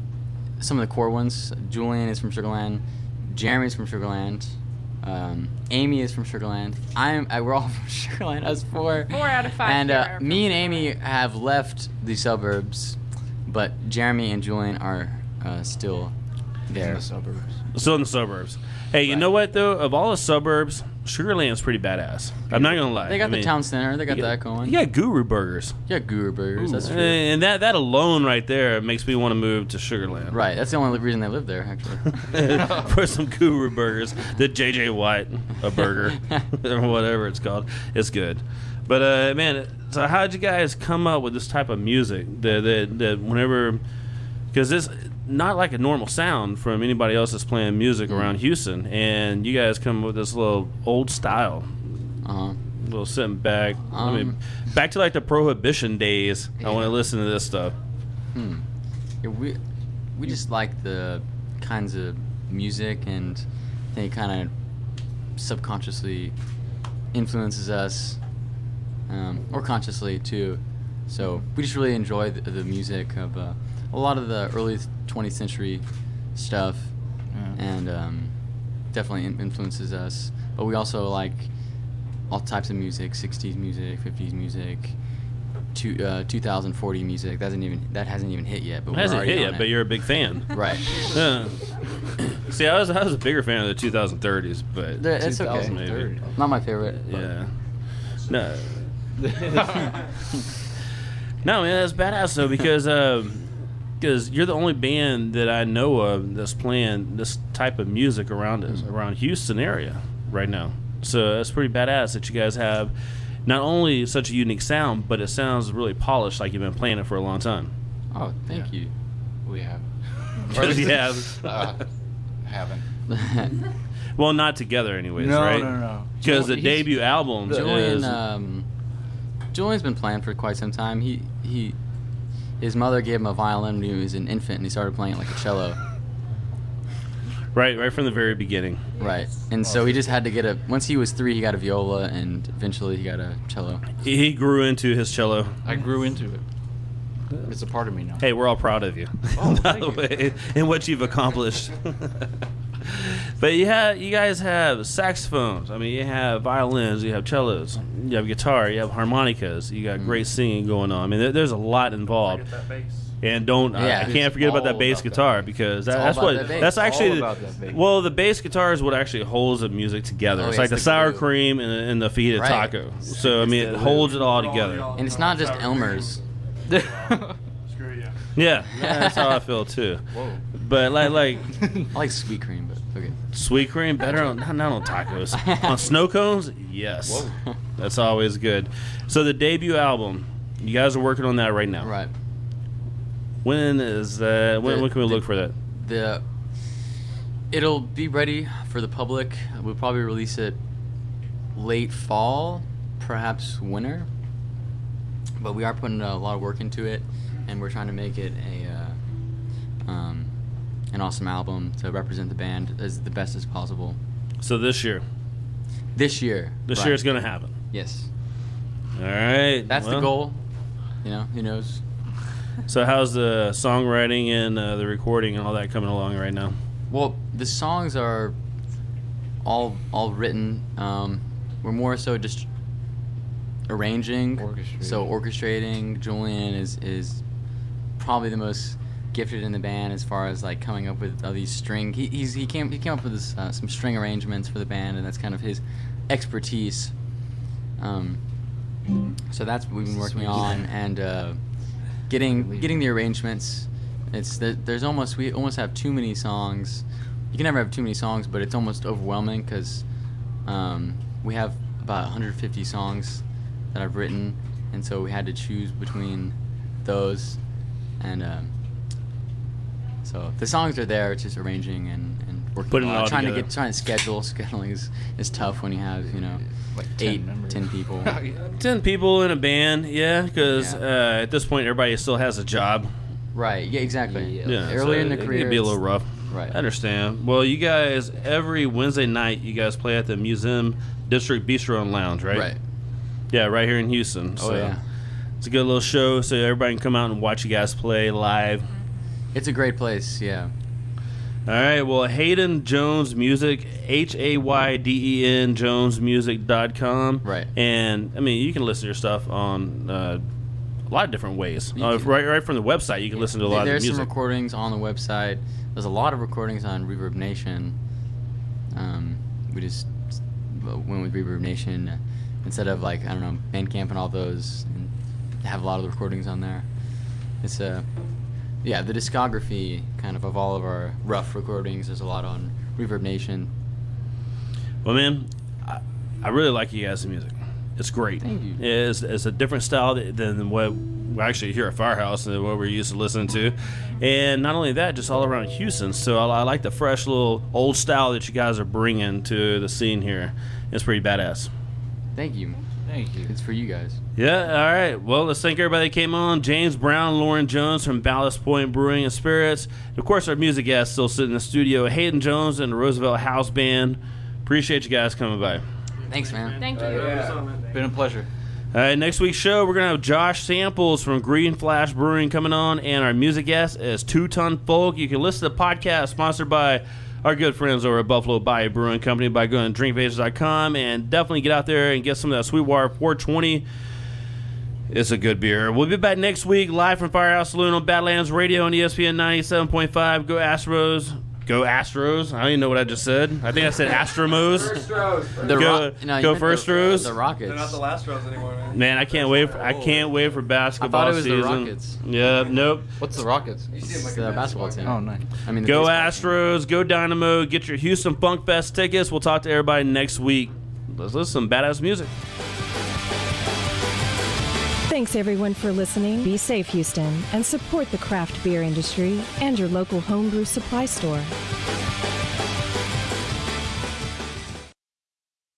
some of the core ones. Julian is from Sugarland. Jeremy's from Sugarland. Um, Amy is from Sugarland. I'm. I, we're all from Sugarland. Us four. Four out of five And uh, me and Amy have left the suburbs, but Jeremy and Julian are uh, still there. in the suburbs. Still in the suburbs. Hey, you know what though? Of all the suburbs, Sugarland's pretty badass. I'm not gonna lie. They got I the mean, town center. They got that going. You got Guru Burgers. Yeah, Guru Burgers. That's true. And that that alone right there makes me want to move to Sugarland. Right. That's the only reason they live there, actually. for some Guru burgers, the JJ White a burger or whatever it's called. It's good. But uh, man, so how'd you guys come up with this type of music? That that, that whenever, because this not like a normal sound from anybody else that's playing music Mm-hmm. around Houston, and you guys come with this little old style. Uh-huh. little sitting back. I mean, Um, back to like the prohibition days. I want to listen to this stuff. Hmm. Yeah, we we just like the kinds of music, and I think it kind of subconsciously influences us, um, or consciously too. So we just really enjoy the, the music of uh, a lot of the early 20th century stuff, and um, definitely influences us. But we also like all types of music 60s music 50s music two, uh, 2040 music that hasn't even that hasn't even hit yet but It hasn't hit yet, it. but you're a big fan, right Yeah. See, I was I was a bigger fan of the 2030s, but Yeah, it's okay. maybe. not my favorite but- Yeah. No. no, man, that's badass though because because you're the only band that I know of that's playing this type of music around us around Houston area right now. So that's pretty badass that you guys have not only such a unique sound, but it sounds really polished, like you've been playing it for a long time. oh thank you We have. Because you have. Uh, haven't. Well, not together, anyways, No, right? no, no. Because the debut album Julian is um, Julian's been playing for quite some time he he his mother gave him a violin when he was an infant and he started playing it like a cello right, right from the very beginning. right and so he just had to get a once he was three he got a viola and eventually he got a cello He, he grew into his cello. I grew into it. It's a part of me now. Hey, we're all proud of you, Oh, by thank the you. way, in what you've accomplished. but you have, you guys have saxophones. I mean, you have violins, you have cellos, you have guitar, you have harmonicas. You got Mm. great singing going on. I mean, there, there's a lot involved. And don't I- Yeah. I, can't forget about that bass about guitar because that, that's what that bass. that's All actually about that bass. well the bass guitar is what actually holds the music together. Oh, it's yeah, like the the sour glue. cream and, and the fajita Right. taco. So I mean, it holds it all together. and it's not just Elmer's Screw you. Yeah, that's how I feel too. Whoa. But like like I like sweet cream but okay sweet cream better on not, not on tacos on snow cones. Yes, that's always good. So the debut album, you guys are working on that right now. right When is that? When, The- when can we the- look for that? the it'll be ready for the public. We'll probably release it late fall, perhaps winter. But we are putting a lot of work into it, and we're trying to make it a uh, um, an awesome album to represent the band as the best as possible. So this year, This year, this right. year is gonna happen. yes, All right, that's the goal. You know, who knows? So how's the songwriting and uh, the recording and all that coming along right now? Well, the songs are all all written. Um, we're more so just arranging, so orchestrating. Julian is is probably the most gifted in the band as far as like coming up with all these string. He he's, he came he came up with this, uh, some string arrangements for the band, and that's kind of his expertise. Um, so that's what we've been working on, and uh, getting getting the arrangements. It's there, there's almost we almost have too many songs. You can never have too many songs, but it's almost overwhelming because um, we have about 150 songs that I've written, and so we had to choose between those, and um, so the songs are there. It's just arranging and, and working. Putting it lot. all trying together. to get trying to schedule. Scheduling is, is tough when you have you know Like 10 eight, members. ten people. Ten people in a band, yeah, because uh, at this point everybody still has a job. Right. Yeah. Exactly. Yeah, Early so in the career, it career, could be a little rough. Right. I understand. Well, you guys every Wednesday night you guys play at the Museum District Bistro and Lounge, right? Right. Yeah, right here in Houston. Oh, so yeah. It's a good little show, so everybody can come out and watch you guys play live. It's a great place. Yeah. All right. Well, Hayden Jones Music, H A Y D E N Jones Music.com. Right. And I mean, you can listen to your stuff on uh, a lot of different ways. Uh, right, right from the website, you can listen to a lot of music. There's some recordings on the website. There's a lot of recordings on Reverb Nation. Um, we just went with Reverb Nation uh, instead of like I don't know Bandcamp and all those, and have a lot of the recordings on there. It's a yeah, the discography kind of of all of our rough recordings. There's a lot on Reverb Nation. Well, man, I, I really like you guys' music. It's great. Thank you. It's, it's a different style than what we actually hear at Firehouse and what we're used to listening to. And not only that, just all around Houston. So I, I like the fresh little old style that you guys are bringing to the scene here. It's pretty badass. Thank you. Thank you. It's for you guys. Yeah, all right. Well, let's thank everybody that came on. James Brown, Lauren Jones from Ballast Point Brewing and Spirits. Of course, our music guests still sitting in the studio. Hayden Jones and the Roosevelt House Band. Appreciate you guys coming by. Thanks, man. Thank you. Uh, Been a pleasure. All right, next week's show, we're going to have Josh Samples from Green Flash Brewing coming on, and our music guest is Two Ton Folk. You can listen to the podcast sponsored by our good friends over at Buffalo Bayou Brewing Company by going to drinkofages.com and definitely get out there and get some of that Sweetwater 420. It's a good beer. We'll be back next week live from Firehouse Saloon on Badlands Radio on ESPN 97.5. Go Astros. Go Astros. I don't even know what I just said. I think I said Astromos. The go Ro- no, go meant first the- Astros. the Rockets. They're not the last rows anymore, man. Man, I can't wait. For, I oh. can't wait for basketball I thought it was the. Rockets. Yeah, nope. What's the Rockets? It's the basketball team. Oh, nice. I mean, the Go baseball Astros. Go Dynamo. Get your Houston Funk Fest tickets. We'll talk to everybody next week. Let's listen to some badass music. Thanks everyone for listening. Be safe, Houston, and support the craft beer industry and your local homebrew supply store.